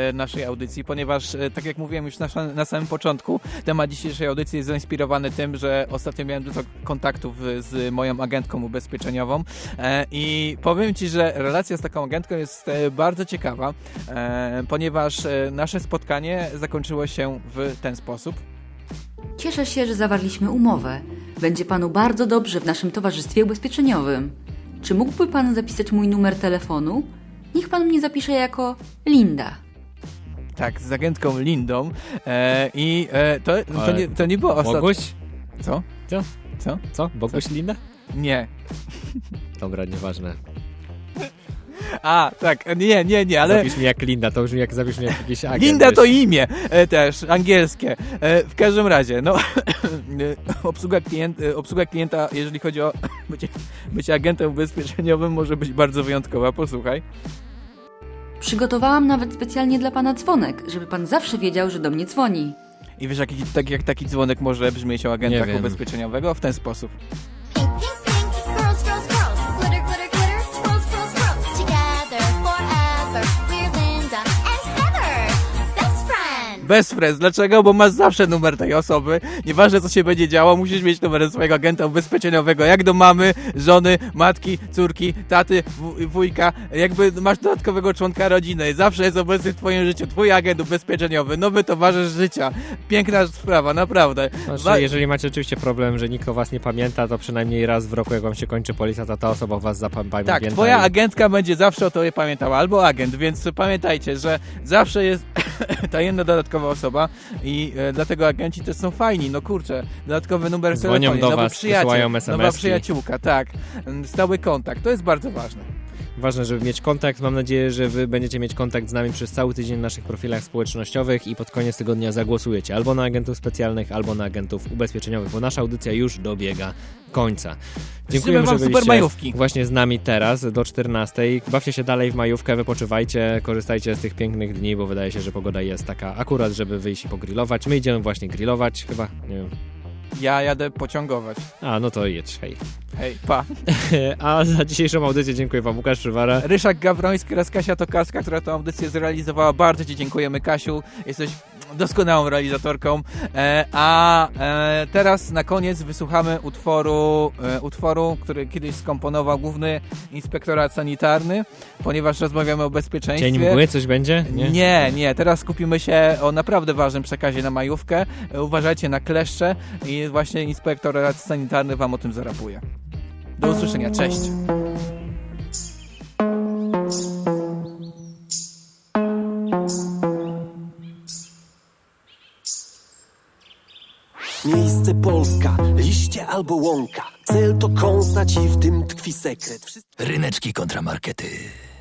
e, naszej audycji, ponieważ, e, tak jak mówiłem już na, na samym początku, temat dzisiejszej audycji jest zainspirowany tym, że ostatnio miałem dużo kontaktów z moją agentką ubezpieczeniową i powiem Ci, że relacja z taką agentką jest bardzo ciekawa, ponieważ nasze spotkanie zakończyło się w ten sposób. Cieszę się, że zawarliśmy umowę. Będzie panu bardzo dobrze w naszym towarzystwie ubezpieczeniowym. Czy mógłby pan zapisać mój numer telefonu? Niech pan mnie zapisze jako Linda. Tak, z agentką Lindą e, i e, to, to, nie, to nie było ostatnio. Boguś? Co? Co? Co? Co? Boguś Co? Linda? Nie. Dobra, nieważne. A, tak, nie, nie, nie, ale... Zapisz mi jak Linda, to brzmi jak zapisz mi jak jakiś agent. Linda to imię e, też, angielskie. E, w każdym razie, no, obsługa, klient, e, obsługa klienta, jeżeli chodzi o bycie, bycie agentem ubezpieczeniowym, może być bardzo wyjątkowa. Posłuchaj. Przygotowałam nawet specjalnie dla pana dzwonek, żeby pan zawsze wiedział, że do mnie dzwoni. I wiesz, jaki, tak, jak taki dzwonek może brzmieć o agentach ubezpieczeniowego? W ten sposób. Best friends. Dlaczego? Bo masz zawsze numer tej osoby. Nieważne, co się będzie działo, musisz mieć numer swojego agenta ubezpieczeniowego. Jak do mamy, żony, matki, córki, taty, wuj- wujka. Jakby masz dodatkowego członka rodziny. Zawsze jest obecny w twoim życiu twój agent ubezpieczeniowy. Nowy towarzysz życia. Piękna sprawa, naprawdę. Znaczy, jeżeli macie oczywiście problem, że nikt o was nie pamięta, to przynajmniej raz w roku, jak wam się kończy polisa, to ta osoba was zapamięta. Tak, twoja agentka będzie zawsze o tobie pamiętała, albo agent, więc pamiętajcie, że zawsze jest ta jedna dodatkowa osoba i e, dlatego agenci też są fajni, no kurczę, dodatkowy numer Dzwonią telefonie, do nowy was, przyjaciel, wysyłają nowa przyjaciółka, tak, stały kontakt, to jest bardzo ważne. Ważne, żeby mieć kontakt. Mam nadzieję, że wy będziecie mieć kontakt z nami przez cały tydzień na naszych profilach społecznościowych i pod koniec tygodnia zagłosujecie albo na agentów specjalnych, albo na agentów ubezpieczeniowych, bo nasza audycja już dobiega końca. Dziękujemy, wam że super majówki. właśnie z nami teraz do 14. Bawcie się dalej w majówkę, wypoczywajcie, korzystajcie z tych pięknych dni, bo wydaje się, że pogoda jest taka akurat, żeby wyjść i pogrillować. My idziemy właśnie grillować, chyba, nie wiem. Ja jadę pociągować. A, no to jedź, hej. Hej, pa. A za dzisiejszą audycję dziękuję wam Łukasz Przywara. Ryszak Gawroński oraz Kasia Tokarska, która tę audycję zrealizowała. Bardzo Ci dziękujemy, Kasiu. Jesteś doskonałą realizatorką. E, a e, teraz na koniec wysłuchamy utworu, e, utworu, który kiedyś skomponował główny inspektorat sanitarny, ponieważ rozmawiamy o bezpieczeństwie. Cień mgły, coś będzie? Nie, nie. Teraz skupimy się o naprawdę ważnym przekazie na majówkę. Uważajcie na kleszcze i właśnie inspektorat sanitarny Wam o tym zarapuje. Do usłyszenia. Cześć. Miejsce Polska, liście albo łąka. Cel to kąsać i w tym tkwi sekret. Ryneczki kontramarkety.